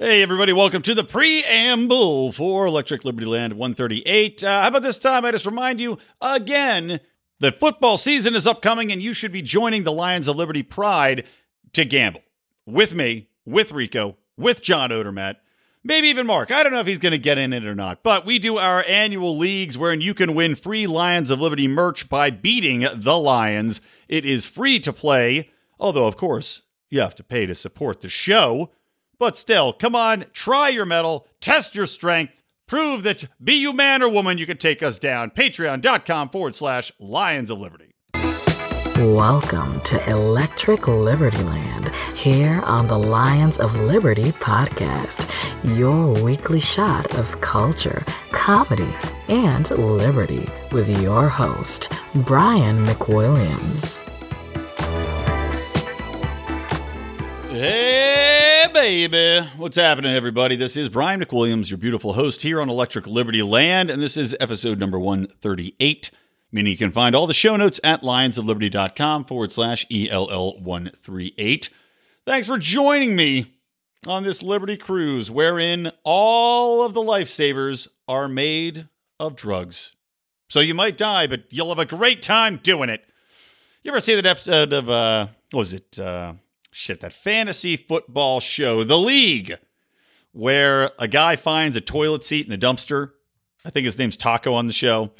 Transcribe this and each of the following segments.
Hey, everybody, welcome to the preamble for Electric Liberty Land 138. Uh, how about this time? I just remind you again the football season is upcoming, and you should be joining the Lions of Liberty Pride to gamble with me, with Rico, with John Odermatt, maybe even Mark. I don't know if he's going to get in it or not, but we do our annual leagues wherein you can win free Lions of Liberty merch by beating the Lions. It is free to play, although, of course, you have to pay to support the show. But still, come on, try your mettle, test your strength, prove that be you man or woman, you can take us down. Patreon.com forward slash Lions of Liberty. Welcome to Electric Liberty Land here on the Lions of Liberty podcast, your weekly shot of culture, comedy, and liberty with your host, Brian McWilliams. Hey, baby. What's happening, everybody? This is Brian McWilliams, your beautiful host here on Electric Liberty Land, and this is episode number 138, meaning you can find all the show notes at lionsofliberty.com forward slash ELL138. Thanks for joining me on this Liberty cruise, wherein all of the lifesavers are made of drugs. So you might die, but you'll have a great time doing it. You ever see that episode of, uh, what was it? Uh, shit, that fantasy football show, The League, where a guy finds a toilet seat in the dumpster. I think his name's Taco on the show.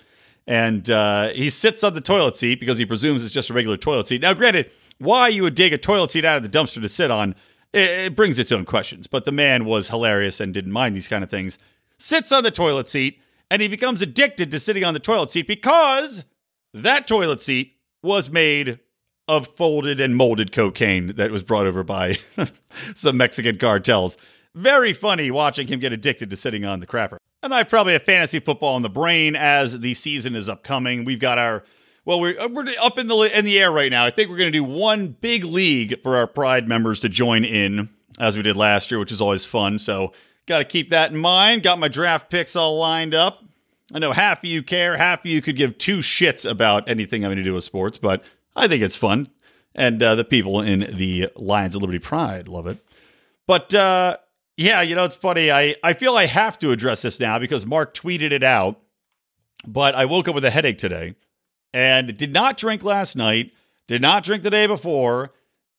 And uh, he sits on the toilet seat because he presumes it's just a regular toilet seat. Now, granted, why you would dig a toilet seat out of the dumpster to sit on, it, it brings its own questions. But the man was hilarious and didn't mind these kind of things. Sits on the toilet seat and he becomes addicted to sitting on the toilet seat because that toilet seat was made of folded and molded cocaine that was brought over by some Mexican cartels. Very funny watching him get addicted to sitting on the crapper. And I probably have fantasy football in the brain as the season is upcoming. We've got our well, we're uh, we're up in the in the air right now. I think we're going to do one big league for our Pride members to join in, as we did last year, which is always fun. So, got to keep that in mind. Got my draft picks all lined up. I know half of you care, half of you could give two shits about anything having to do with sports, but I think it's fun, and uh, the people in the Lions of Liberty Pride love it. But uh, yeah, you know it's funny. I I feel I have to address this now because Mark tweeted it out. But I woke up with a headache today, and did not drink last night. Did not drink the day before.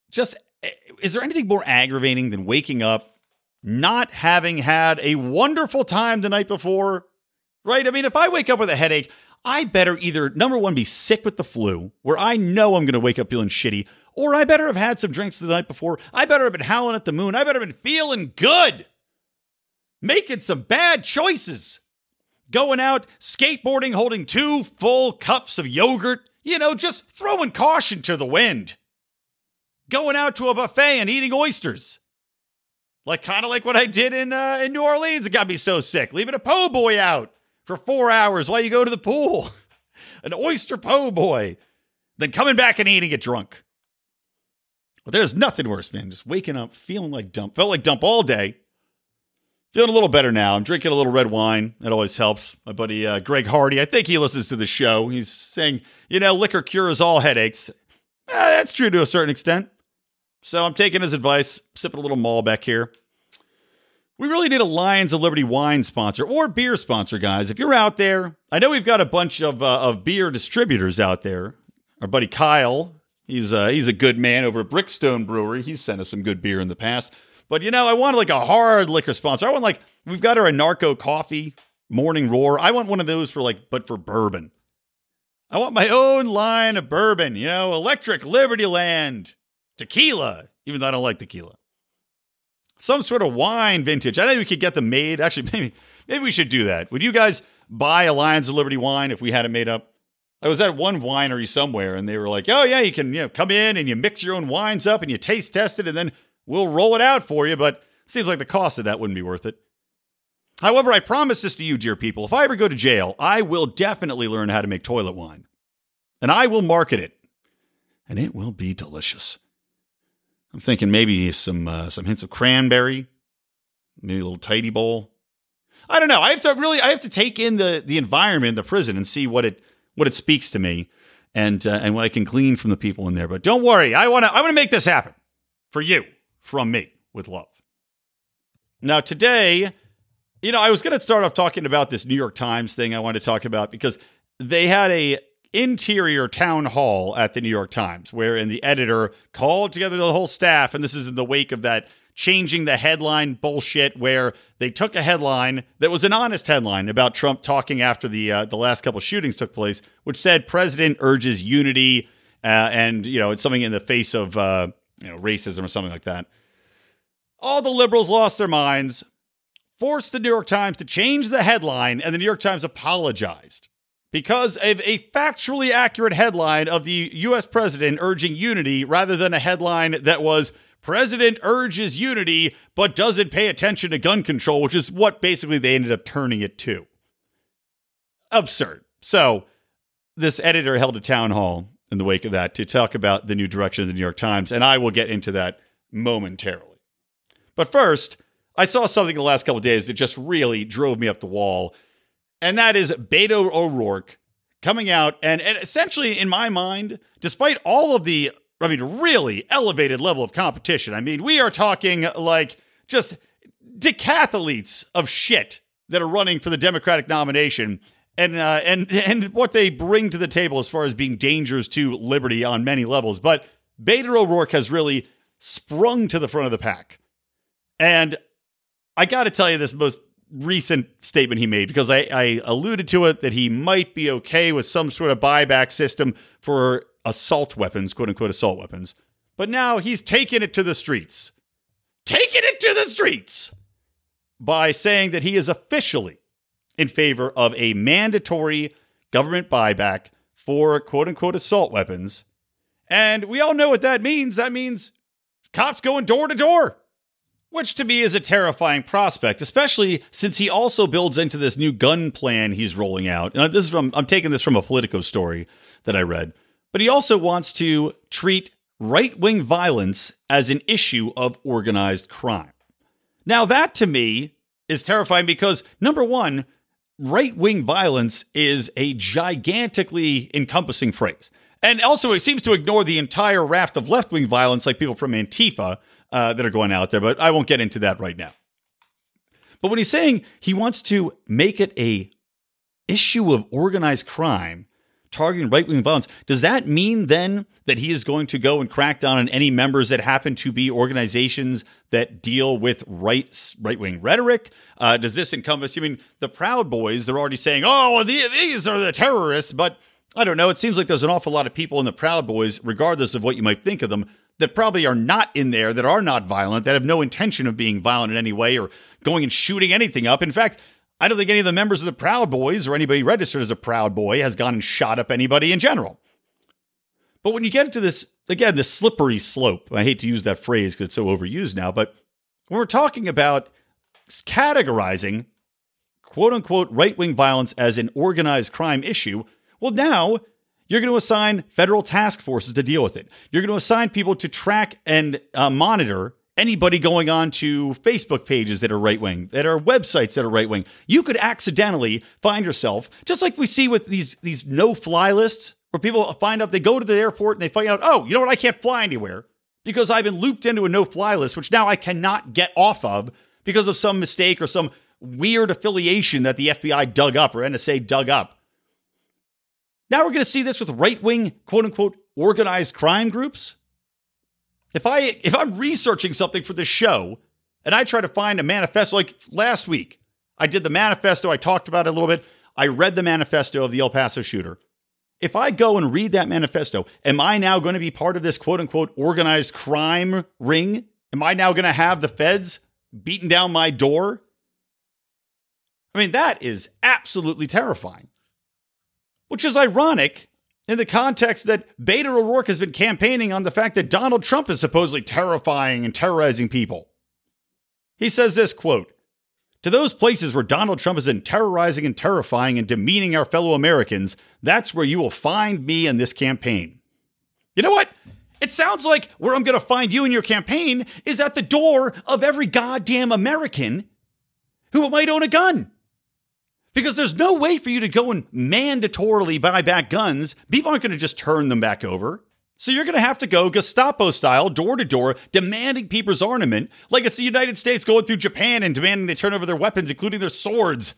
Just eh, is there anything more aggravating than waking up not having had a wonderful time the night before? Right? I mean, if I wake up with a headache, I better either, number one, be sick with the flu, where I know I'm going to wake up feeling shitty, or I better have had some drinks the night before. I better have been howling at the moon. I better have been feeling good, making some bad choices, going out skateboarding, holding two full cups of yogurt, you know, just throwing caution to the wind, going out to a buffet and eating oysters. Like kind of like what I did in uh, in New Orleans. It got me so sick. Leaving a po' boy out for four hours while you go to the pool. An oyster po' boy. Then coming back and eating it drunk. But there's nothing worse, man. Just waking up feeling like dump. Felt like dump all day. Feeling a little better now. I'm drinking a little red wine. That always helps. My buddy uh, Greg Hardy, I think he listens to the show. He's saying, you know, liquor cures all headaches. Eh, that's true to a certain extent. So I'm taking his advice, sipping a little Malbec here. We really need a Lions of Liberty wine sponsor or beer sponsor, guys. If you're out there, I know we've got a bunch of uh, of beer distributors out there. Our buddy Kyle, he's uh, he's a good man over at Brickstone Brewery. He's sent us some good beer in the past. But you know, I want like a hard liquor sponsor. I want like we've got our Anarco Coffee Morning Roar. I want one of those for like, but for bourbon. I want my own line of bourbon. You know, Electric Liberty Land tequila, even though I don't like tequila. Some sort of wine vintage. I know we could get them made. Actually, maybe maybe we should do that. Would you guys buy a Lions of Liberty wine if we had it made up? I was at one winery somewhere and they were like, "Oh yeah, you can you know, come in and you mix your own wines up and you taste test it and then we'll roll it out for you." But seems like the cost of that wouldn't be worth it. However, I promise this to you, dear people. If I ever go to jail, I will definitely learn how to make toilet wine. And I will market it. And it will be delicious. I'm thinking maybe some uh, some hints of cranberry, maybe a little tidy bowl. I don't know. I have to really I have to take in the the environment the prison and see what it what it speaks to me and uh, and what I can glean from the people in there. But don't worry, I want to I want to make this happen for you from me with love. Now, today, you know, I was going to start off talking about this New York Times thing I wanted to talk about because they had a interior town hall at the New York Times wherein the editor called together the whole staff and this is in the wake of that changing the headline bullshit where they took a headline that was an honest headline about Trump talking after the uh, the last couple shootings took place which said president urges unity uh, and you know it's something in the face of uh, you know racism or something like that. All the liberals lost their minds forced the New York Times to change the headline, and the New York Times apologized because of a factually accurate headline of the US president urging unity rather than a headline that was President urges unity but doesn't pay attention to gun control, which is what basically they ended up turning it to. Absurd. So, this editor held a town hall in the wake of that to talk about the new direction of the New York Times, and I will get into that momentarily. But first, I saw something in the last couple days that just really drove me up the wall, and that is Beto O'Rourke coming out and, and essentially, in my mind, despite all of the, I mean, really elevated level of competition, I mean, we are talking like just decathletes of shit that are running for the Democratic nomination. And, uh, and and what they bring to the table as far as being dangers to liberty on many levels. But Beto O'Rourke has really sprung to the front of the pack. And I got to tell you this most recent statement he made because I, I alluded to it that he might be okay with some sort of buyback system for assault weapons, quote unquote assault weapons. But now he's taken it to the streets. Taking it to the streets by saying that he is officially in favor of a mandatory government buyback for quote unquote assault weapons. And we all know what that means. That means cops going door to door which to me is a terrifying prospect, especially since he also builds into this new gun plan he's rolling out. And this is from I'm taking this from a Politico story that I read. But he also wants to treat right-wing violence as an issue of organized crime. Now that to me is terrifying because number 1, right-wing violence is a gigantically encompassing phrase. And also, it seems to ignore the entire raft of left wing violence, like people from Antifa, uh, that are going out there, but I won't get into that right now. But when he's saying he wants to make it a issue of organized crime targeting right wing violence, does that mean then that he is going to go and crack down on any members that happen to be organizations that deal with right right wing rhetoric? Uh, does this encompass? I mean, the Proud Boys, they're already saying, oh, these are the terrorists, but I don't know. It seems like there's an awful lot of people in the Proud Boys, regardless of what you might think of them, that probably are not in there, that are not violent, that have no intention of being violent in any way or going and shooting anything up. In fact, I don't think any of the members of the Proud Boys or anybody registered as a Proud Boy has gone and shot up anybody in general. But when you get into this, again, the slippery slope, I hate to use that phrase because it's so overused now, but when we're talking about categorizing quote unquote right wing violence as an organized crime issue, well, now you're going to assign federal task forces to deal with it. You're going to assign people to track and uh, monitor anybody going on to Facebook pages that are right wing, that are websites that are right wing. You could accidentally find yourself, just like we see with these these no fly lists, where people find out they go to the airport and they find out, oh, you know what, I can't fly anywhere because I've been looped into a no fly list, which now I cannot get off of because of some mistake or some weird affiliation that the FBI dug up or NSA dug up. Now we're going to see this with right wing, quote unquote, organized crime groups. If I if I'm researching something for the show and I try to find a manifesto, like last week, I did the manifesto. I talked about it a little bit. I read the manifesto of the El Paso shooter. If I go and read that manifesto, am I now going to be part of this quote unquote organized crime ring? Am I now going to have the feds beating down my door? I mean, that is absolutely terrifying which is ironic in the context that Beto O'Rourke has been campaigning on the fact that Donald Trump is supposedly terrifying and terrorizing people. He says this quote, to those places where Donald Trump is in terrorizing and terrifying and demeaning our fellow Americans, that's where you will find me in this campaign. You know what? It sounds like where I'm going to find you in your campaign is at the door of every goddamn American who might own a gun. Because there's no way for you to go and mandatorily buy back guns. People aren't going to just turn them back over. So you're going to have to go Gestapo style, door to door, demanding people's armament, like it's the United States going through Japan and demanding they turn over their weapons, including their swords.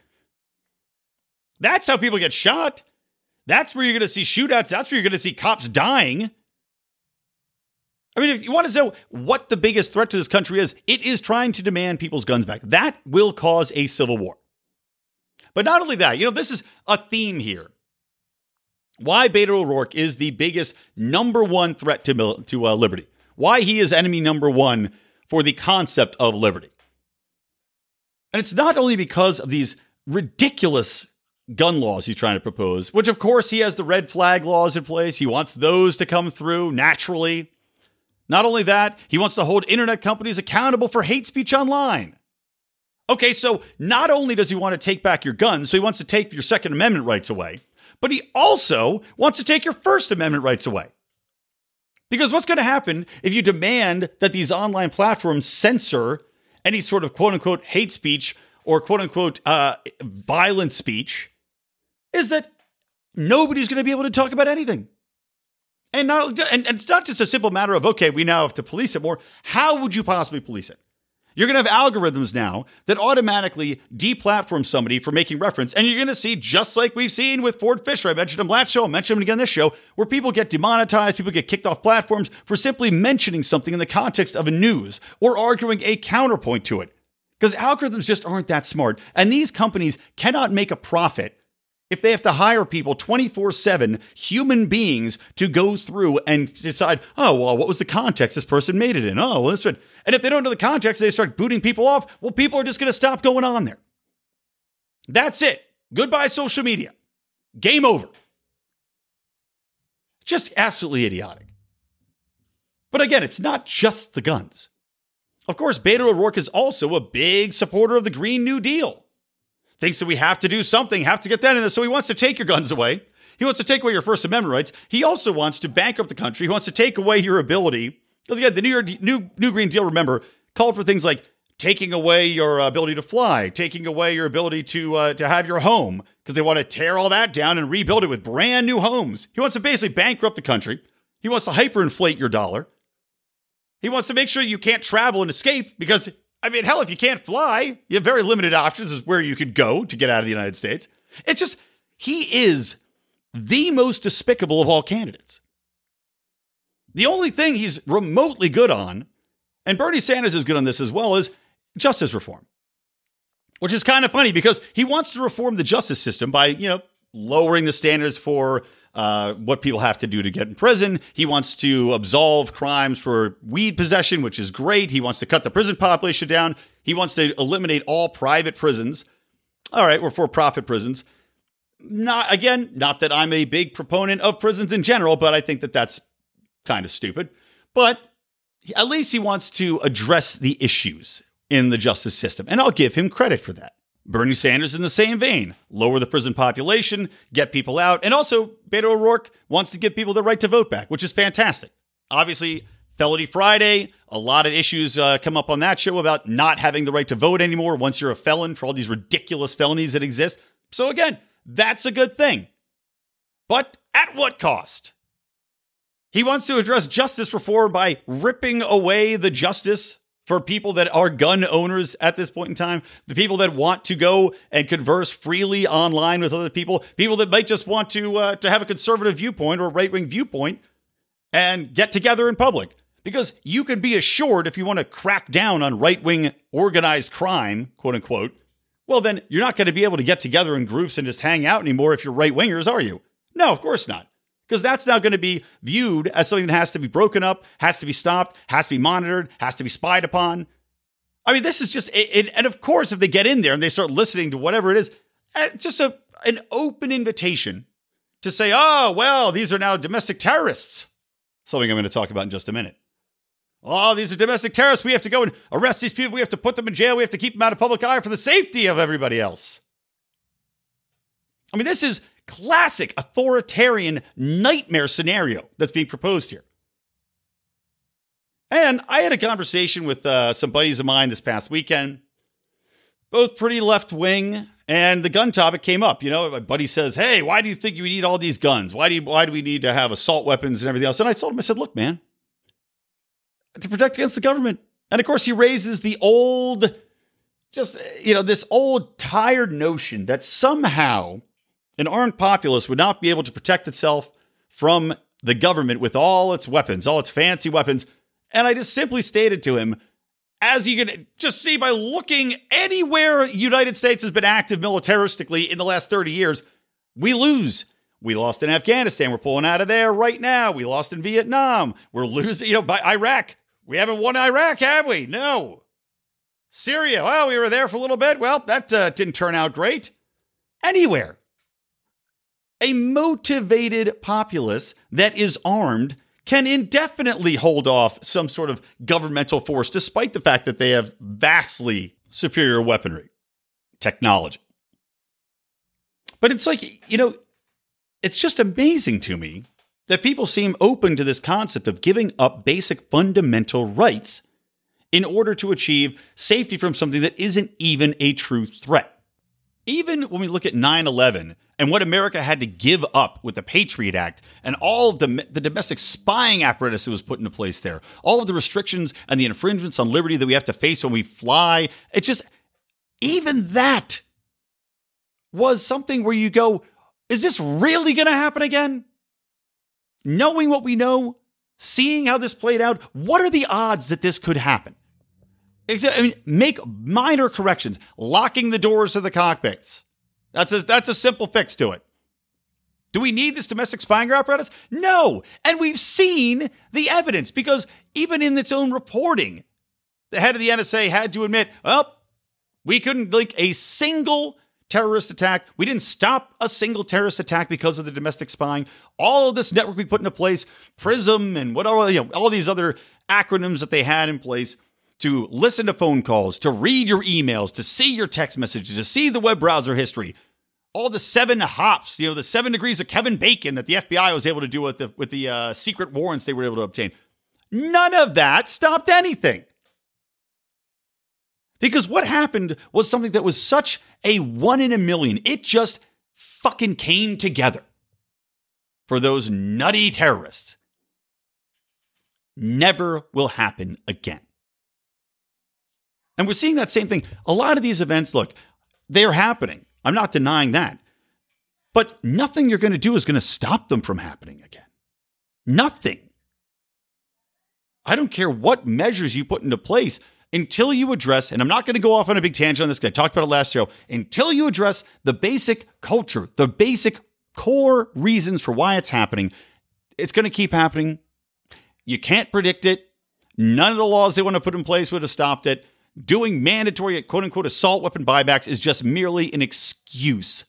That's how people get shot. That's where you're going to see shootouts. That's where you're going to see cops dying. I mean, if you want to know what the biggest threat to this country is, it is trying to demand people's guns back. That will cause a civil war. But not only that, you know, this is a theme here. Why Beto O'Rourke is the biggest number one threat to, to uh, liberty. Why he is enemy number one for the concept of liberty. And it's not only because of these ridiculous gun laws he's trying to propose, which of course he has the red flag laws in place. He wants those to come through naturally. Not only that, he wants to hold internet companies accountable for hate speech online. Okay, so not only does he want to take back your guns, so he wants to take your Second Amendment rights away, but he also wants to take your First Amendment rights away. Because what's going to happen if you demand that these online platforms censor any sort of quote unquote hate speech or quote unquote uh, violent speech is that nobody's going to be able to talk about anything. And not and, and it's not just a simple matter of okay, we now have to police it more. How would you possibly police it? You're going to have algorithms now that automatically deplatform somebody for making reference. And you're going to see, just like we've seen with Ford Fischer, I mentioned him last show, I mentioned him again this show, where people get demonetized, people get kicked off platforms for simply mentioning something in the context of a news or arguing a counterpoint to it. Because algorithms just aren't that smart. And these companies cannot make a profit if they have to hire people 24 7, human beings, to go through and decide, oh, well, what was the context this person made it in? Oh, well, this one. And if they don't know the context, they start booting people off. Well, people are just going to stop going on there. That's it. Goodbye, social media. Game over. Just absolutely idiotic. But again, it's not just the guns. Of course, Beto O'Rourke is also a big supporter of the Green New Deal thinks that we have to do something, have to get that in there. So he wants to take your guns away. He wants to take away your First Amendment rights. He also wants to bankrupt the country. He wants to take away your ability. Because again, the New, York, New, New Green Deal, remember, called for things like taking away your ability to fly, taking away your ability to uh, to have your home, because they want to tear all that down and rebuild it with brand new homes. He wants to basically bankrupt the country. He wants to hyperinflate your dollar. He wants to make sure you can't travel and escape because I mean, hell, if you can't fly, you have very limited options as where you could go to get out of the United States. It's just, he is the most despicable of all candidates. The only thing he's remotely good on, and Bernie Sanders is good on this as well, is justice reform. Which is kind of funny because he wants to reform the justice system by, you know, lowering the standards for uh, what people have to do to get in prison. He wants to absolve crimes for weed possession, which is great. He wants to cut the prison population down. He wants to eliminate all private prisons. All right, we're for profit prisons. Not again, not that I'm a big proponent of prisons in general, but I think that that's kind of stupid. But at least he wants to address the issues in the justice system, and I'll give him credit for that. Bernie Sanders in the same vein lower the prison population, get people out, and also Beto O'Rourke wants to give people the right to vote back, which is fantastic. Obviously, Felony Friday, a lot of issues uh, come up on that show about not having the right to vote anymore once you're a felon for all these ridiculous felonies that exist. So, again, that's a good thing. But at what cost? He wants to address justice reform by ripping away the justice for people that are gun owners at this point in time, the people that want to go and converse freely online with other people, people that might just want to uh, to have a conservative viewpoint or a right wing viewpoint and get together in public. Because you can be assured if you want to crack down on right wing organized crime, quote unquote, well, then you're not going to be able to get together in groups and just hang out anymore if you're right wingers, are you? No, of course not because that's now going to be viewed as something that has to be broken up, has to be stopped, has to be monitored, has to be spied upon. I mean, this is just, it, it, and of course, if they get in there and they start listening to whatever it is, eh, just a, an open invitation to say, oh, well, these are now domestic terrorists. Something I'm going to talk about in just a minute. Oh, these are domestic terrorists. We have to go and arrest these people. We have to put them in jail. We have to keep them out of public eye for the safety of everybody else. I mean, this is classic authoritarian nightmare scenario that's being proposed here. And I had a conversation with uh, some buddies of mine this past weekend, both pretty left wing And the gun topic came up. You know, my buddy says, "Hey, why do you think you need all these guns? Why do you, why do we need to have assault weapons and everything else?" And I told him, I said, "Look, man, to protect against the government." And of course, he raises the old, just you know, this old tired notion that somehow an armed populace would not be able to protect itself from the government with all its weapons, all its fancy weapons. And I just simply stated to him, as you can just see by looking anywhere United States has been active militaristically in the last 30 years, we lose. We lost in Afghanistan. We're pulling out of there right now. We lost in Vietnam. We're losing, you know, by Iraq. We haven't won Iraq, have we? No. Syria. Well, we were there for a little bit. Well, that uh, didn't turn out great. Anywhere. A motivated populace that is armed can indefinitely hold off some sort of governmental force, despite the fact that they have vastly superior weaponry, technology. But it's like, you know, it's just amazing to me that people seem open to this concept of giving up basic fundamental rights in order to achieve safety from something that isn't even a true threat. Even when we look at 9 11 and what America had to give up with the Patriot Act and all of the, the domestic spying apparatus that was put into place there, all of the restrictions and the infringements on liberty that we have to face when we fly, it's just, even that was something where you go, is this really going to happen again? Knowing what we know, seeing how this played out, what are the odds that this could happen? I mean, make minor corrections, locking the doors to the cockpits. That's a, that's a simple fix to it. Do we need this domestic spying apparatus? No. And we've seen the evidence because even in its own reporting, the head of the NSA had to admit, well, we couldn't link a single terrorist attack. We didn't stop a single terrorist attack because of the domestic spying. All of this network we put into place, PRISM and whatever, you know, all these other acronyms that they had in place to listen to phone calls, to read your emails, to see your text messages, to see the web browser history. All the seven hops, you know, the seven degrees of Kevin Bacon that the FBI was able to do with the with the uh, secret warrants they were able to obtain. None of that stopped anything. Because what happened was something that was such a one in a million. It just fucking came together for those nutty terrorists. Never will happen again. And we're seeing that same thing. A lot of these events, look, they're happening. I'm not denying that. But nothing you're going to do is going to stop them from happening again. Nothing. I don't care what measures you put into place until you address, and I'm not going to go off on a big tangent on this because I talked about it last show, until you address the basic culture, the basic core reasons for why it's happening, it's going to keep happening. You can't predict it. None of the laws they want to put in place would have stopped it doing mandatory quote unquote assault weapon buybacks is just merely an excuse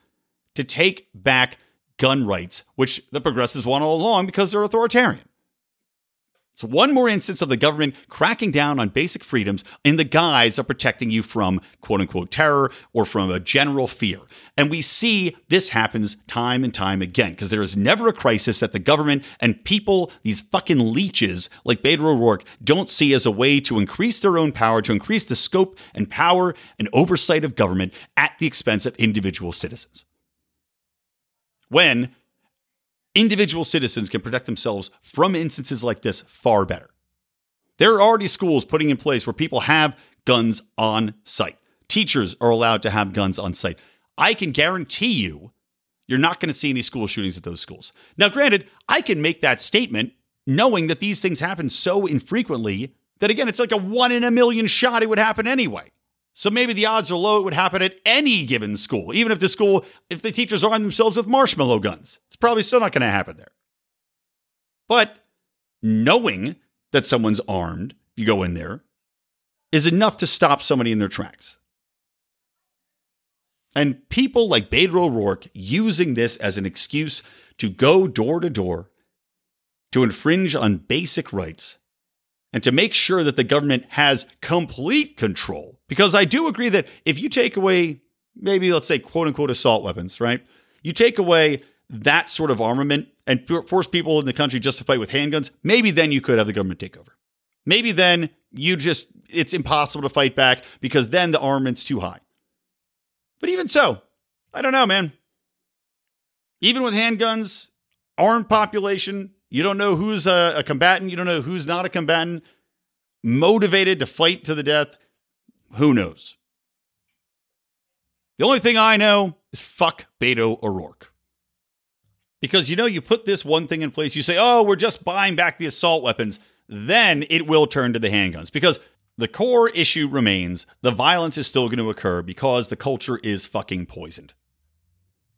to take back gun rights, which the progressives want all along because they're authoritarian. It's one more instance of the government cracking down on basic freedoms in the guise of protecting you from quote unquote terror or from a general fear. And we see this happens time and time again because there is never a crisis that the government and people, these fucking leeches like Beto O'Rourke, don't see as a way to increase their own power, to increase the scope and power and oversight of government at the expense of individual citizens. When individual citizens can protect themselves from instances like this far better. There are already schools putting in place where people have guns on site. Teachers are allowed to have guns on site. I can guarantee you, you're not going to see any school shootings at those schools. Now, granted, I can make that statement knowing that these things happen so infrequently that, again, it's like a one in a million shot it would happen anyway. So maybe the odds are low it would happen at any given school, even if the school, if the teachers arm themselves with marshmallow guns. It's probably still not going to happen there. But knowing that someone's armed, if you go in there, is enough to stop somebody in their tracks. And people like Beto O'Rourke using this as an excuse to go door to door to infringe on basic rights and to make sure that the government has complete control. Because I do agree that if you take away, maybe let's say, quote unquote, assault weapons, right? You take away that sort of armament and force people in the country just to fight with handguns, maybe then you could have the government take over. Maybe then you just, it's impossible to fight back because then the armament's too high. But even so, I don't know, man. Even with handguns, armed population, you don't know who's a, a combatant, you don't know who's not a combatant, motivated to fight to the death. Who knows? The only thing I know is fuck Beto O'Rourke. Because you know, you put this one thing in place, you say, oh, we're just buying back the assault weapons, then it will turn to the handguns. Because the core issue remains the violence is still going to occur because the culture is fucking poisoned.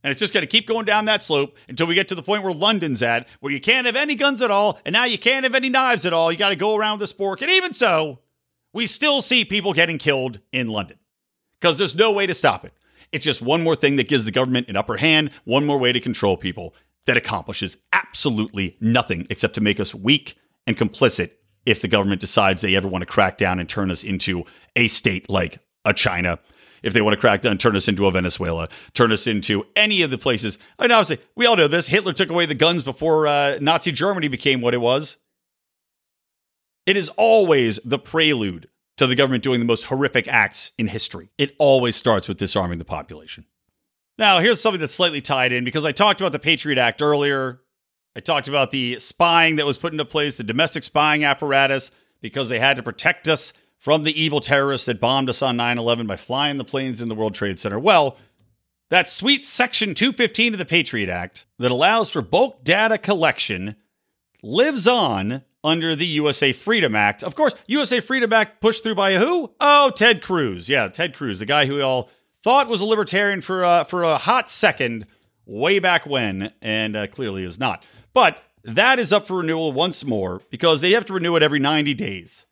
And it's just going to keep going down that slope until we get to the point where London's at, where you can't have any guns at all, and now you can't have any knives at all. You got to go around the spork. And even so, we still see people getting killed in London because there's no way to stop it. It's just one more thing that gives the government an upper hand, one more way to control people that accomplishes absolutely nothing except to make us weak and complicit if the government decides they ever want to crack down and turn us into a state like a China. If they want to crack down, turn us into a Venezuela, turn us into any of the places. I mean, obviously, we all know this. Hitler took away the guns before uh, Nazi Germany became what it was. It is always the prelude to the government doing the most horrific acts in history. It always starts with disarming the population. Now, here's something that's slightly tied in because I talked about the Patriot Act earlier. I talked about the spying that was put into place, the domestic spying apparatus, because they had to protect us from the evil terrorists that bombed us on 9 11 by flying the planes in the World Trade Center. Well, that sweet Section 215 of the Patriot Act that allows for bulk data collection lives on under the USA Freedom Act. Of course, USA Freedom Act pushed through by who? Oh, Ted Cruz. Yeah, Ted Cruz, the guy who we all thought was a libertarian for uh, for a hot second way back when, and uh, clearly is not. But that is up for renewal once more because they have to renew it every 90 days.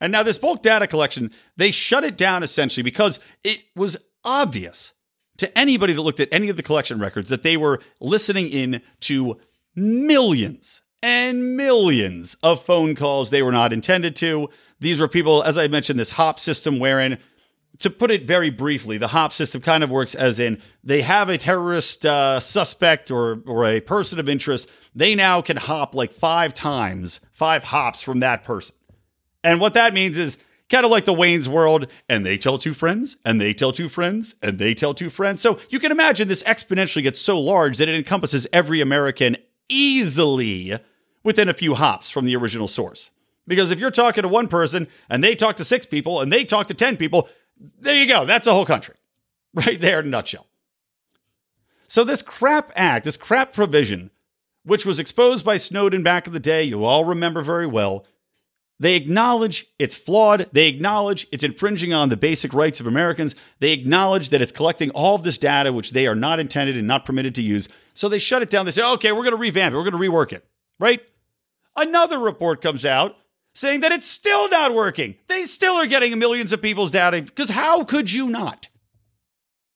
And now, this bulk data collection, they shut it down essentially because it was obvious to anybody that looked at any of the collection records that they were listening in to millions and millions of phone calls they were not intended to. These were people, as I mentioned, this HOP system wherein to put it very briefly, the HOP system kind of works as in they have a terrorist uh, suspect or or a person of interest. They now can hop like five times, five hops from that person. And what that means is kind of like the Wayne's World, and they tell two friends, and they tell two friends, and they tell two friends. So you can imagine this exponentially gets so large that it encompasses every American easily within a few hops from the original source. Because if you're talking to one person and they talk to six people and they talk to 10 people, there you go. That's a whole country right there in a nutshell. So, this crap act, this crap provision, which was exposed by Snowden back in the day, you all remember very well, they acknowledge it's flawed. They acknowledge it's infringing on the basic rights of Americans. They acknowledge that it's collecting all of this data, which they are not intended and not permitted to use. So they shut it down. They say, okay, we're going to revamp it. We're going to rework it, right? Another report comes out saying that it's still not working. They still are getting millions of people's data because how could you not?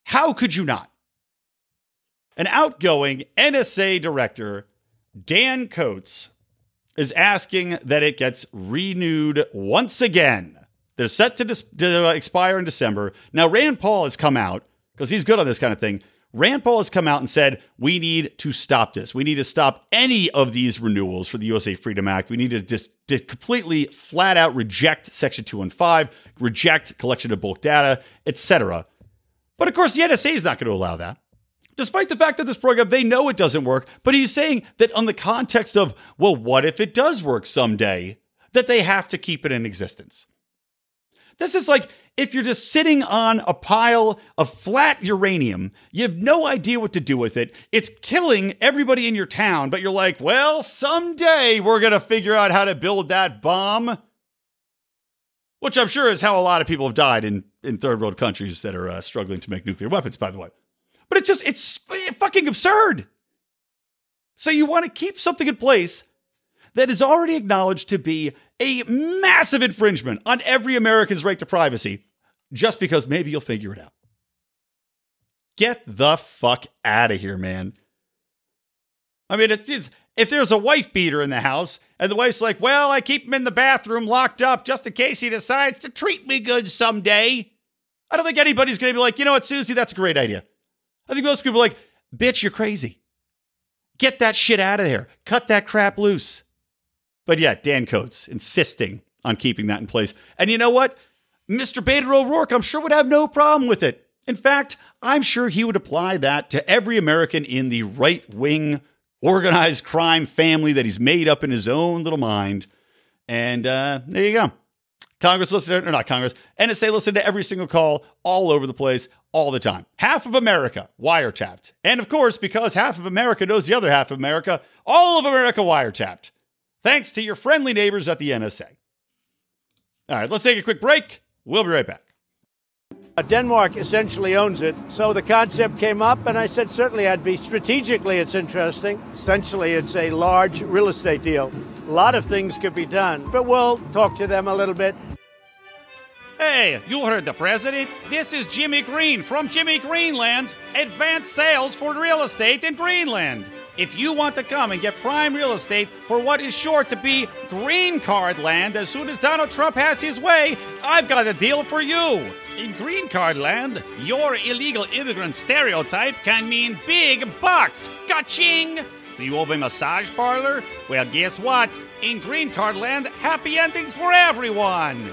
How could you not? An outgoing NSA director, Dan Coats, is asking that it gets renewed once again. They're set to, dis- to expire in December. Now, Rand Paul has come out because he's good on this kind of thing. Rand Paul has come out and said, we need to stop this. We need to stop any of these renewals for the USA Freedom Act. We need to just to completely flat out reject Section 215, reject collection of bulk data, etc. But of course, the NSA is not going to allow that. Despite the fact that this program, they know it doesn't work, but he's saying that on the context of, well, what if it does work someday, that they have to keep it in existence. This is like if you're just sitting on a pile of flat uranium, you have no idea what to do with it. It's killing everybody in your town, but you're like, well, someday we're going to figure out how to build that bomb. Which I'm sure is how a lot of people have died in, in third world countries that are uh, struggling to make nuclear weapons, by the way. But it's just, it's fucking absurd. So you want to keep something in place that is already acknowledged to be a massive infringement on every American's right to privacy just because maybe you'll figure it out. Get the fuck out of here, man. I mean, it's, it's, if there's a wife beater in the house and the wife's like, well, I keep him in the bathroom locked up just in case he decides to treat me good someday. I don't think anybody's going to be like, you know what, Susie, that's a great idea. I think most people are like, bitch, you're crazy. Get that shit out of there. Cut that crap loose. But yeah, Dan Coats insisting on keeping that in place. And you know what? Mr. Beto O'Rourke, I'm sure would have no problem with it. In fact, I'm sure he would apply that to every American in the right wing organized crime family that he's made up in his own little mind. And uh, there you go. Congress listened, or not Congress, NSA listened to every single call all over the place, all the time. Half of America wiretapped. And of course, because half of America knows the other half of America, all of America wiretapped. Thanks to your friendly neighbors at the NSA. All right, let's take a quick break. We'll be right back. Uh, Denmark essentially owns it. So the concept came up, and I said, certainly I'd be strategically, it's interesting. Essentially, it's a large real estate deal. A lot of things could be done, but we'll talk to them a little bit. Hey, you heard the president? This is Jimmy Green from Jimmy Greenland's advanced sales for real estate in Greenland. If you want to come and get prime real estate for what is sure to be green card land as soon as Donald Trump has his way, I've got a deal for you. In green card land, your illegal immigrant stereotype can mean big bucks. Gaching! Do you have a massage parlor? Well, guess what? In green card land, happy endings for everyone.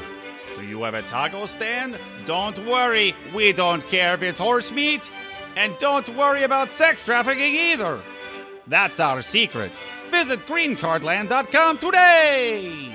Do you have a taco stand? Don't worry, we don't care if it's horse meat. And don't worry about sex trafficking either. That's our secret. Visit greencardland.com today.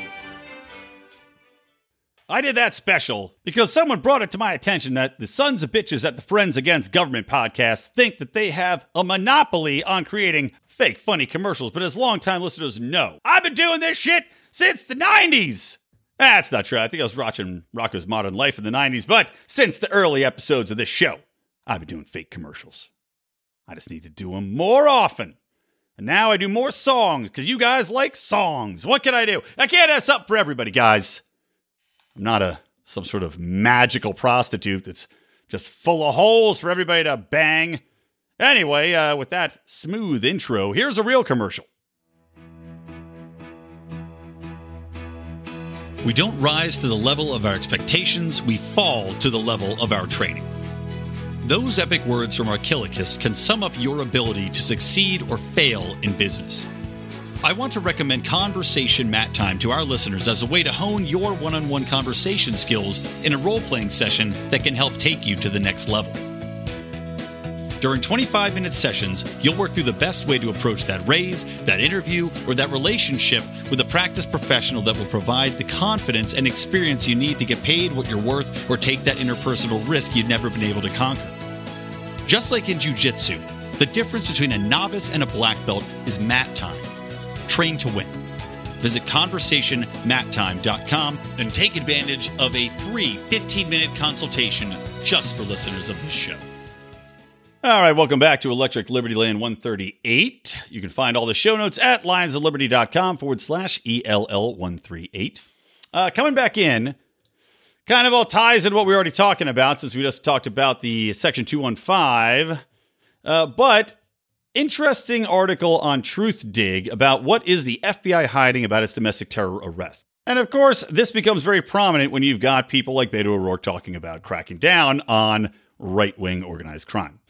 I did that special because someone brought it to my attention that the sons of bitches at the Friends Against Government podcast think that they have a monopoly on creating fake funny commercials, but as longtime listeners know, I've been doing this shit since the 90s. That's not true. I think I was watching Rocko's Modern Life in the 90s, but since the early episodes of this show, I've been doing fake commercials. I just need to do them more often. And now I do more songs because you guys like songs. What can I do? I can't have something for everybody, guys. I'm not a some sort of magical prostitute that's just full of holes for everybody to bang. Anyway, uh, with that smooth intro, here's a real commercial. We don't rise to the level of our expectations, we fall to the level of our training. Those epic words from Archilochus can sum up your ability to succeed or fail in business. I want to recommend Conversation Mat Time to our listeners as a way to hone your one on one conversation skills in a role playing session that can help take you to the next level. During 25 minute sessions, you'll work through the best way to approach that raise, that interview, or that relationship with a practice professional that will provide the confidence and experience you need to get paid what you're worth or take that interpersonal risk you've never been able to conquer. Just like in jujitsu, the difference between a novice and a black belt is mat time. Train to win. Visit conversationmattime.com and take advantage of a free 15 minute consultation just for listeners of this show. All right, welcome back to Electric Liberty Land 138. You can find all the show notes at lionsofliberty.com forward slash ELL 138. Uh, coming back in, kind of all ties into what we are already talking about since we just talked about the Section 215. Uh, but interesting article on Truthdig about what is the FBI hiding about its domestic terror arrest. And of course, this becomes very prominent when you've got people like Beto O'Rourke talking about cracking down on right wing organized crime.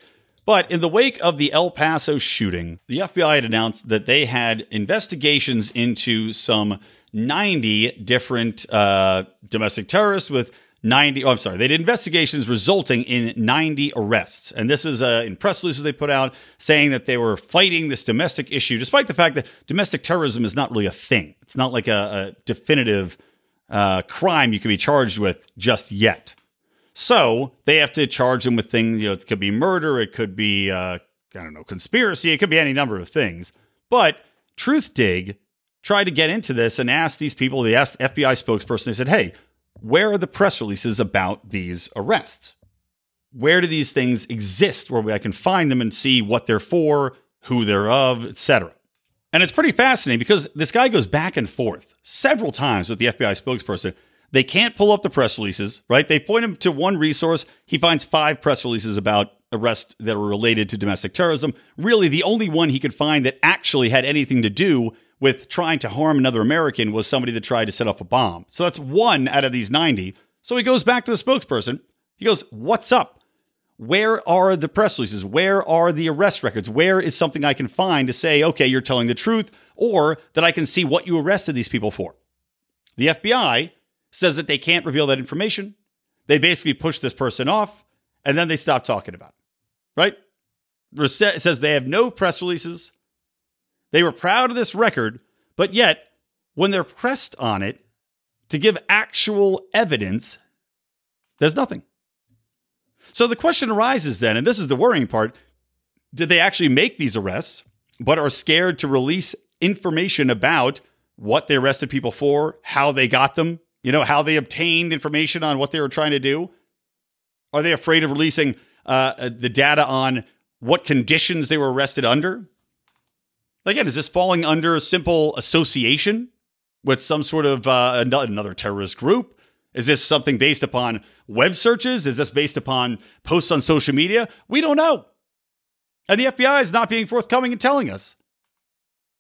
But in the wake of the El Paso shooting, the FBI had announced that they had investigations into some 90 different uh, domestic terrorists with 90 oh i'm sorry they did investigations resulting in 90 arrests. And this is uh, in press releases they put out saying that they were fighting this domestic issue despite the fact that domestic terrorism is not really a thing. It's not like a, a definitive uh, crime you can be charged with just yet. So they have to charge them with things you know it could be murder it could be uh, i don't know conspiracy it could be any number of things. But truthdig tried to get into this and asked these people they asked fbi spokesperson they said hey where are the press releases about these arrests? Where do these things exist where I can find them and see what they're for, who they're of, etc. And it's pretty fascinating because this guy goes back and forth several times with the FBI spokesperson. They can't pull up the press releases, right? They point him to one resource. He finds five press releases about arrests that were related to domestic terrorism. Really, the only one he could find that actually had anything to do with trying to harm another American was somebody that tried to set off a bomb. So that's one out of these 90. So he goes back to the spokesperson. He goes, What's up? Where are the press releases? Where are the arrest records? Where is something I can find to say, okay, you're telling the truth, or that I can see what you arrested these people for? The FBI says that they can't reveal that information. They basically push this person off and then they stop talking about it, right? Reset says they have no press releases. They were proud of this record, but yet when they're pressed on it to give actual evidence, there's nothing. So the question arises then, and this is the worrying part did they actually make these arrests, but are scared to release information about what they arrested people for, how they got them, you know, how they obtained information on what they were trying to do? Are they afraid of releasing uh, the data on what conditions they were arrested under? Again, is this falling under a simple association with some sort of uh, another terrorist group? Is this something based upon web searches? Is this based upon posts on social media? We don't know. And the FBI is not being forthcoming in telling us.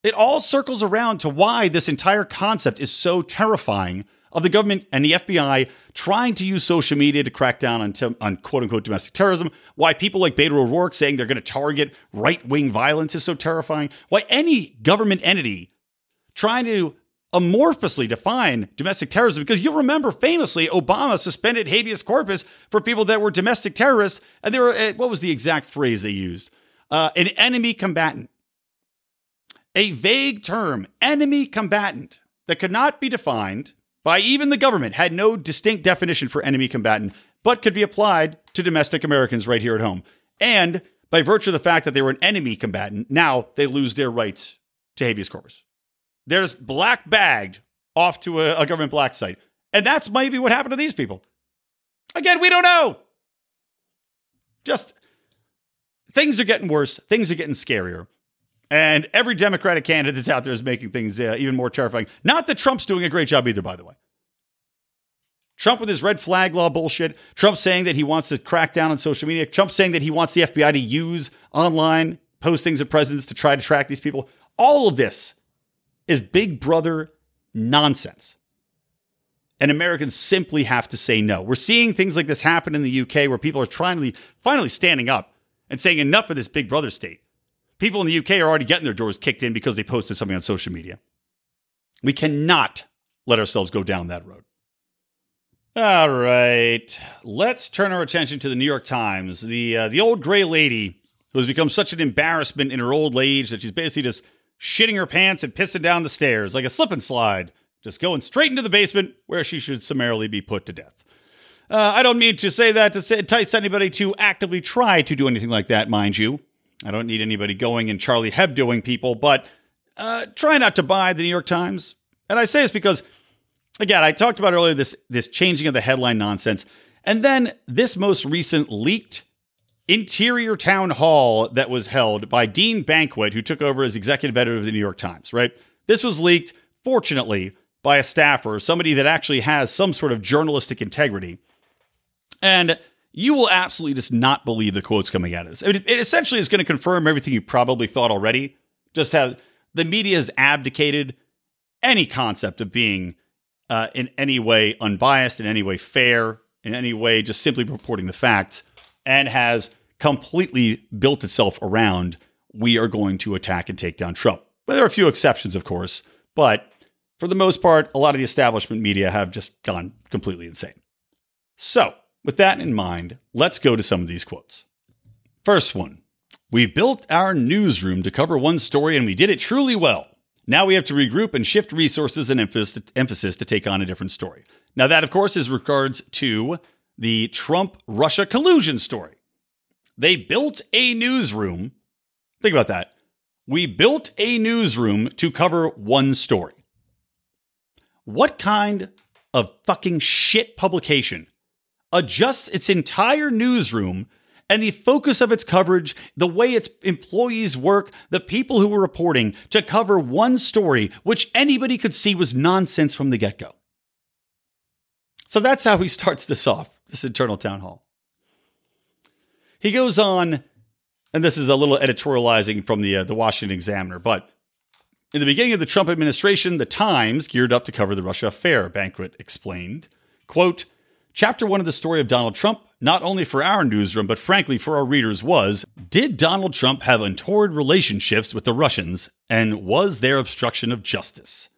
It all circles around to why this entire concept is so terrifying of the government and the FBI trying to use social media to crack down on, on quote unquote domestic terrorism, why people like Beto O'Rourke saying they're going to target right wing violence is so terrifying, why any government entity trying to amorphously define domestic terrorism, because you'll remember famously Obama suspended habeas corpus for people that were domestic terrorists. And there were, eh, what was the exact phrase they used? Uh, an enemy combatant. A vague term, enemy combatant, that could not be defined by even the government, had no distinct definition for enemy combatant, but could be applied to domestic Americans right here at home. And by virtue of the fact that they were an enemy combatant, now they lose their rights to habeas corpus. They're just black bagged off to a, a government black site. And that's maybe what happened to these people. Again, we don't know. Just things are getting worse, things are getting scarier. And every Democratic candidate that's out there is making things uh, even more terrifying. Not that Trump's doing a great job either, by the way. Trump with his red flag law bullshit. Trump saying that he wants to crack down on social media. Trump saying that he wants the FBI to use online postings of presidents to try to track these people. All of this is big brother nonsense. And Americans simply have to say no. We're seeing things like this happen in the UK where people are finally, finally standing up and saying enough of this big brother state. People in the UK are already getting their doors kicked in because they posted something on social media. We cannot let ourselves go down that road. All right, let's turn our attention to the New York Times. The uh, the old gray lady who has become such an embarrassment in her old age that she's basically just shitting her pants and pissing down the stairs like a slip and slide, just going straight into the basement where she should summarily be put to death. Uh, I don't mean to say that to entice anybody to actively try to do anything like that, mind you. I don't need anybody going and Charlie Hebdoing people, but uh, try not to buy the New York Times. And I say this because, again, I talked about earlier this this changing of the headline nonsense, and then this most recent leaked interior town hall that was held by Dean Baquet, who took over as executive editor of the New York Times. Right, this was leaked, fortunately, by a staffer, somebody that actually has some sort of journalistic integrity, and you will absolutely just not believe the quotes coming out of this. It, it essentially is going to confirm everything you probably thought already. Just how the media has abdicated any concept of being uh, in any way unbiased, in any way fair, in any way just simply reporting the facts, and has completely built itself around we are going to attack and take down Trump. Well, there are a few exceptions, of course, but for the most part, a lot of the establishment media have just gone completely insane. So, with that in mind, let's go to some of these quotes. First one We built our newsroom to cover one story and we did it truly well. Now we have to regroup and shift resources and emphasis to take on a different story. Now, that, of course, is regards to the Trump Russia collusion story. They built a newsroom. Think about that. We built a newsroom to cover one story. What kind of fucking shit publication adjusts its entire newsroom and the focus of its coverage, the way its employees work, the people who were reporting to cover one story, which anybody could see was nonsense from the get go. So that's how he starts this off, this internal town hall. He goes on, and this is a little editorializing from the, uh, the Washington Examiner, but in the beginning of the Trump administration, the Times geared up to cover the Russia affair, Baquet explained. Quote, Chapter one of the story of Donald Trump, not only for our newsroom, but frankly for our readers, was Did Donald Trump have untoward relationships with the Russians, and was there obstruction of justice?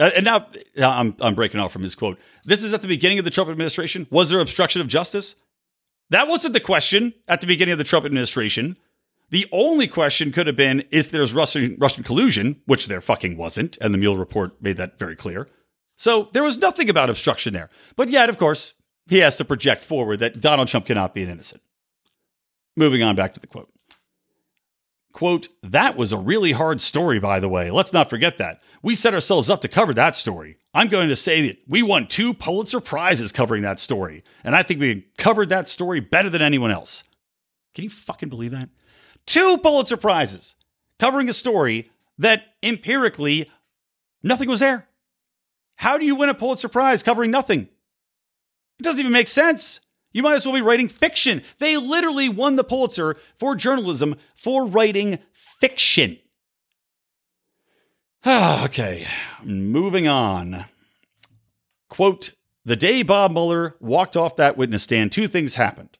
Uh, and now I'm, I'm breaking off from his quote. This is at the beginning of the Trump administration. Was there obstruction of justice? That wasn't the question at the beginning of the Trump administration. The only question could have been if there's Russian Russian collusion, which there fucking wasn't, and the Mueller report made that very clear. So there was nothing about obstruction there. But yet, of course, he has to project forward that Donald Trump cannot be an innocent. Moving on back to the quote. Quote, that was a really hard story, by the way. Let's not forget that. We set ourselves up to cover that story. I'm going to say that we won two Pulitzer Prizes covering that story. And I think we covered that story better than anyone else. Can you fucking believe that? Two Pulitzer Prizes covering a story that empirically nothing was there. How do you win a Pulitzer Prize covering nothing? It doesn't even make sense. You might as well be writing fiction. They literally won the Pulitzer for journalism for writing fiction. okay, moving on. Quote The day Bob Mueller walked off that witness stand, two things happened.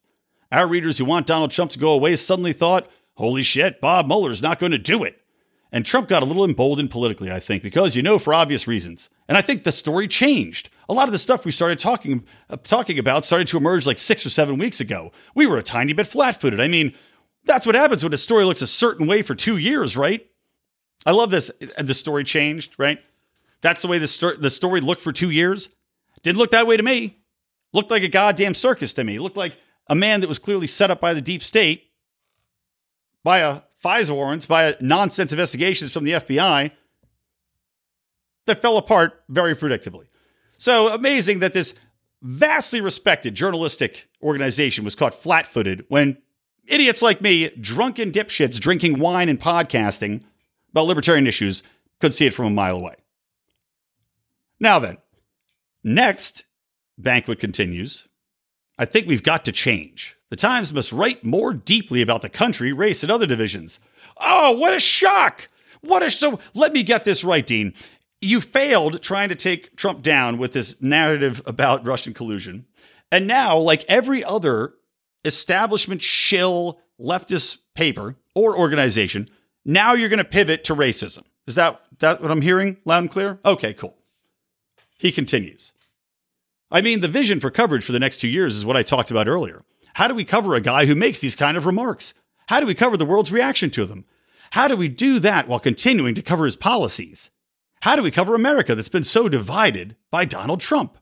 Our readers who want Donald Trump to go away suddenly thought, holy shit, Bob Mueller's not going to do it. And Trump got a little emboldened politically, I think, because you know, for obvious reasons. And I think the story changed. A lot of the stuff we started talking uh, talking about started to emerge like six or seven weeks ago. We were a tiny bit flat-footed. I mean, that's what happens when a story looks a certain way for two years, right? I love this. The story changed, right? That's the way the, sto- the story looked for two years. Didn't look that way to me. Looked like a goddamn circus to me. Looked like a man that was clearly set up by the deep state, by a FISA warrants, by a nonsense investigations from the FBI that fell apart very predictably. So amazing that this vastly respected journalistic organization was caught flat footed when idiots like me, drunken dipshits drinking wine and podcasting about libertarian issues, could see it from a mile away. Now then, next, Baquet continues I think we've got to change. The Times must write more deeply about the country, race, and other divisions. Oh, what a shock! What a so let me get this right, Dean you failed trying to take Trump down with this narrative about Russian collusion. And now, like every other establishment shill leftist paper or organization, now you're going to pivot to racism. Is that that what I'm hearing loud and clear? Okay, cool. He continues. I mean, the vision for coverage for the next two years is what I talked about earlier. How do we cover a guy who makes these kind of remarks? How do we cover the world's reaction to them? How do we do that while continuing to cover his policies? How do we cover America that's been so divided by Donald Trump?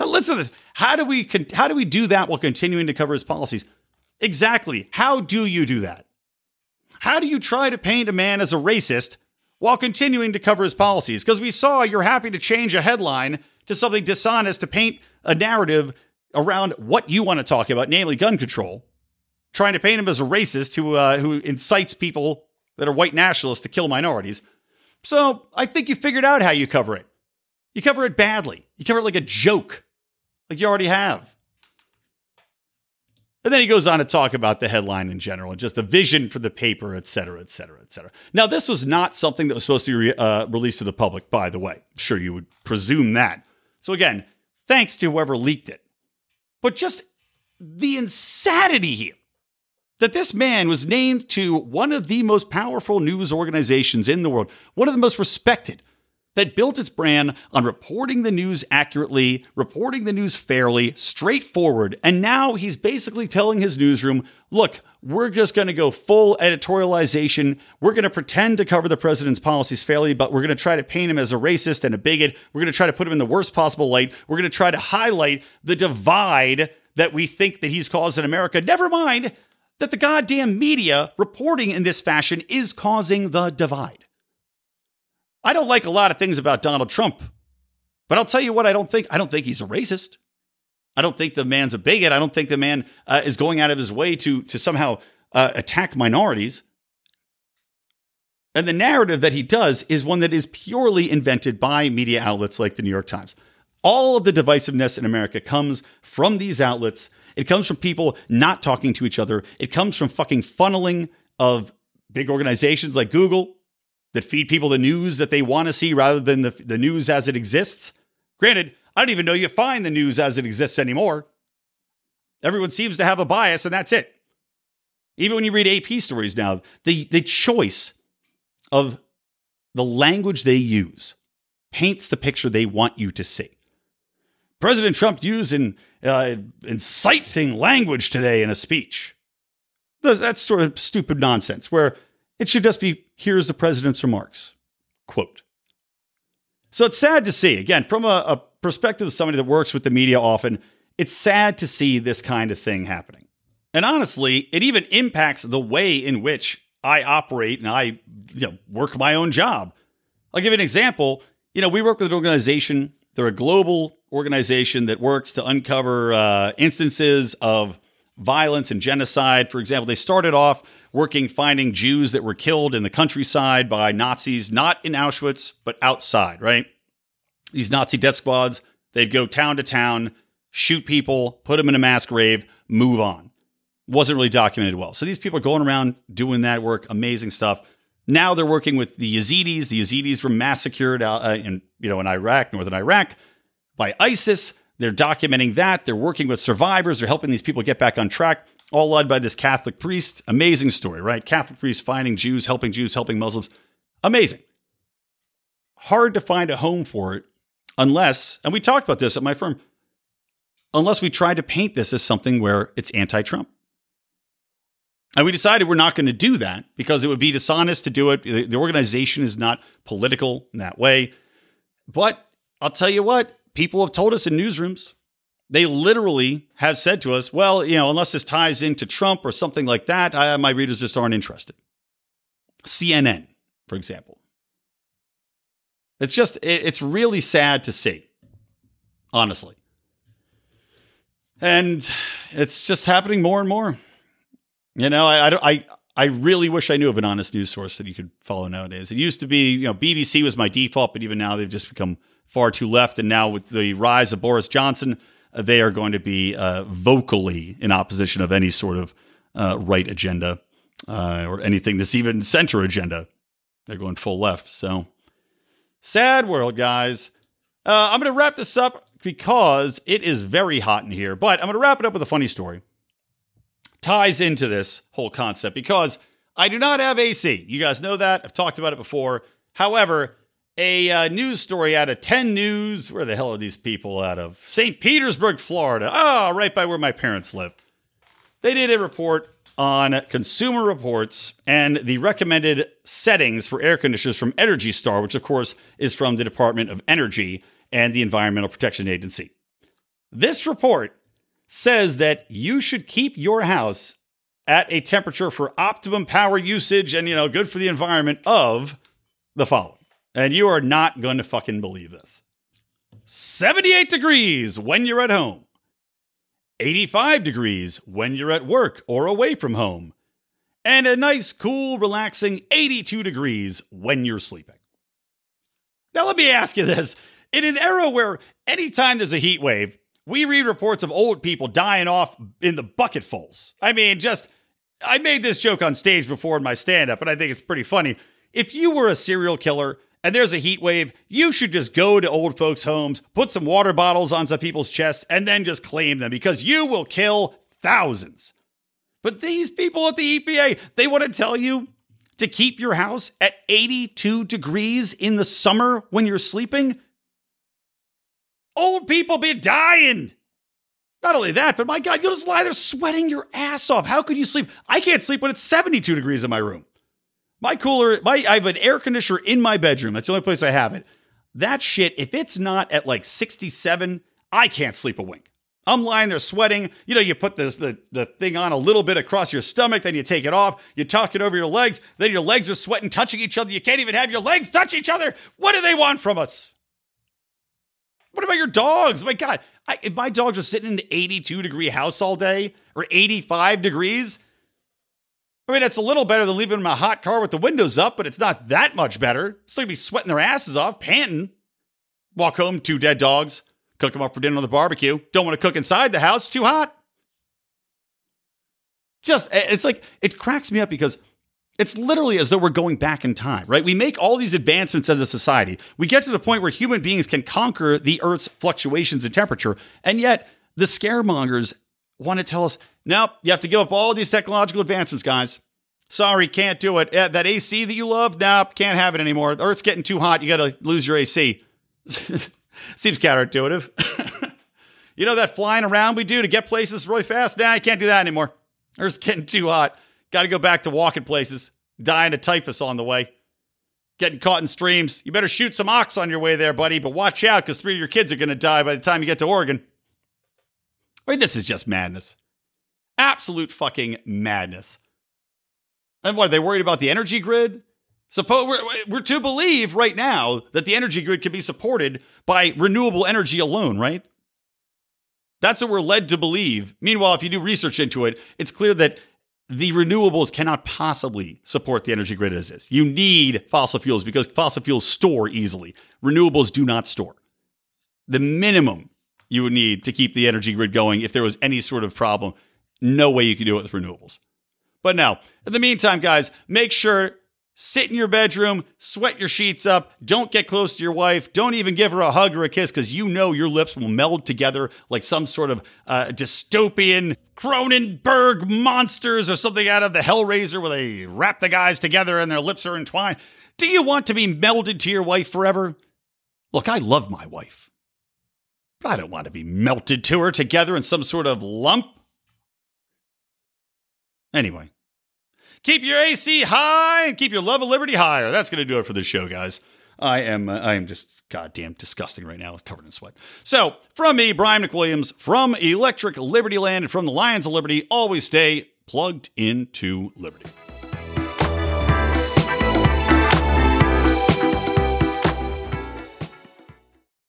Listen to this. How do we how do we do that while continuing to cover his policies? Exactly. How do you do that? How do you try to paint a man as a racist while continuing to cover his policies? Because we saw you're happy to change a headline to something dishonest to paint a narrative around what you want to talk about, namely gun control, trying to paint him as a racist who uh, who incites people that are white nationalists to kill minorities. So I think you figured out how you cover it. You cover it badly. You cover it like a joke, like you already have. And then he goes on to talk about the headline in general and just the vision for the paper, et cetera, et cetera, et cetera. Now, this was not something that was supposed to be re- uh, released to the public, by the way. I'm sure you would presume that. So, again, thanks to whoever leaked it. But just the insanity here that this man was named to one of the most powerful news organizations in the world, one of the most respected, that built its brand on reporting the news accurately, reporting the news fairly, straightforward. And now he's basically telling his newsroom, look, we're just going to go full editorialization. We're going to pretend to cover the president's policies fairly, but we're going to try to paint him as a racist and a bigot. We're going to try to put him in the worst possible light. We're going to try to highlight the divide that we think that he's caused in America. Never mind that the goddamn media reporting in this fashion is causing the divide. I don't like a lot of things about Donald Trump, but I'll tell you what I don't think. I don't think he's a racist. I don't think the man's a bigot. I don't think the man uh, is going out of his way to to somehow uh, attack minorities. And the narrative that he does is one that is purely invented by media outlets like the New York Times. All of the divisiveness in America comes from these outlets it comes from people not talking to each other. It comes from fucking funneling of big organizations like Google that feed people the news that they want to see rather than the, the news as it exists. Granted, I don't even know you find the news as it exists anymore. Everyone seems to have a bias, and that's it. Even when you read AP stories now, the, the choice of the language they use paints the picture they want you to see. President Trump used in uh, inciting language today in a speech. That's sort of stupid nonsense where it should just be here's the president's remarks. Quote. So it's sad to see, again, from a, a perspective of somebody that works with the media often, it's sad to see this kind of thing happening. And honestly, it even impacts the way in which I operate and I you know, work my own job. I'll give you an example. You know, we work with an organization, they're a global organization that works to uncover uh, instances of violence and genocide. For example, they started off working finding Jews that were killed in the countryside by Nazis, not in Auschwitz, but outside, right? These Nazi death squads, they'd go town to town, shoot people, put them in a mass grave, move on. Wasn't really documented well. So these people are going around doing that work, amazing stuff. Now they're working with the Yazidis. The Yazidis were massacred uh, in you know in Iraq, northern Iraq, by ISIS. They're documenting that. They're working with survivors. They're helping these people get back on track all led by this Catholic priest. Amazing story, right? Catholic priest finding Jews, helping Jews, helping Muslims. Amazing. Hard to find a home for it unless, and we talked about this at my firm, unless we try to paint this as something where it's anti Trump. And we decided we're not going to do that because it would be dishonest to do it. The organization is not political in that way. But I'll tell you what, people have told us in newsrooms they literally have said to us, well, you know, unless this ties into Trump or something like that, I, my readers just aren't interested. CNN, for example. It's just, it's really sad to see, honestly. And it's just happening more and more. You know, I, I, I, I really wish I knew of an honest news source that you could follow nowadays. It used to be, you know, BBC was my default, but even now they've just become far too left. And now with the rise of Boris Johnson, they are going to be uh, vocally in opposition of any sort of uh, right agenda uh, or anything that's even center agenda. They're going full left. So sad world, guys. Uh, I'm going to wrap this up because it is very hot in here, but I'm going to wrap it up with a funny story. Ties into this whole concept because I do not have AC. You guys know that. I've talked about it before. However, a uh, news story out of 10 News. Where the hell are these people out of? St. Petersburg, Florida. Oh, right by where my parents live. They did a report on Consumer Reports and the recommended settings for air conditioners from Energy Star, which, of course, is from the Department of Energy and the Environmental Protection Agency. This report says that you should keep your house at a temperature for optimum power usage and, you know, good for the environment of the following. And you are not going to fucking believe this. 78 degrees when you're at home. 85 degrees when you're at work or away from home. And a nice, cool, relaxing 82 degrees when you're sleeping. Now, let me ask you this. In an era where anytime there's a heat wave, we read reports of old people dying off in the bucketfuls. I mean, just, I made this joke on stage before in my stand up, and I think it's pretty funny. If you were a serial killer and there's a heat wave, you should just go to old folks' homes, put some water bottles on some people's chests, and then just claim them because you will kill thousands. But these people at the EPA, they want to tell you to keep your house at 82 degrees in the summer when you're sleeping. Old people be dying. Not only that, but my God, you'll just lie there sweating your ass off. How could you sleep? I can't sleep when it's 72 degrees in my room. My cooler, my I have an air conditioner in my bedroom. That's the only place I have it. That shit, if it's not at like 67, I can't sleep a wink. I'm lying there sweating. You know, you put this, the, the thing on a little bit across your stomach, then you take it off, you tuck it over your legs, then your legs are sweating, touching each other. You can't even have your legs touch each other. What do they want from us? What about your dogs? My God, I, if my dogs are sitting in an 82 degree house all day or 85 degrees, I mean, it's a little better than leaving in a hot car with the windows up, but it's not that much better. Still gonna be sweating their asses off, panting. Walk home, two dead dogs, cook them up for dinner on the barbecue. Don't want to cook inside the house, too hot. Just, it's like, it cracks me up because it's literally as though we're going back in time, right? We make all these advancements as a society. We get to the point where human beings can conquer the Earth's fluctuations in temperature, and yet the scaremongers want to tell us, nope, you have to give up all these technological advancements, guys. Sorry, can't do it. that AC that you love, nope, can't have it anymore. Or it's getting too hot. You got to lose your AC. Seems counterintuitive. You know that flying around we do to get places really fast? Nah, I can't do that anymore. It's getting too hot. Got to go back to walking places. Dying of typhus on the way. Getting caught in streams. You better shoot some ox on your way there, buddy, but watch out because three of your kids are going to die by the time you get to Oregon. I mean, this is just madness. Absolute fucking madness. And what, are they worried about the energy grid? Suppose we're, we're to believe right now that the energy grid can be supported by renewable energy alone, right? That's what we're led to believe. Meanwhile, if you do research into it, it's clear that the renewables cannot possibly support the energy grid as is. You need fossil fuels because fossil fuels store easily. Renewables do not store. The minimum you would need to keep the energy grid going if there was any sort of problem, no way you can do it with renewables. But now, in the meantime, guys, make sure sit in your bedroom, sweat your sheets up, don't get close to your wife, don't even give her a hug or a kiss because you know your lips will meld together like some sort of uh, dystopian Cronenberg monsters or something out of the Hellraiser where they wrap the guys together and their lips are entwined. Do you want to be melded to your wife forever? Look, I love my wife, but I don't want to be melted to her together in some sort of lump. Anyway, keep your AC high and keep your love of liberty higher. That's going to do it for this show, guys. I am uh, I am just goddamn disgusting right now, covered in sweat. So, from me, Brian McWilliams, from Electric Liberty Land, and from the Lions of Liberty, always stay plugged into Liberty.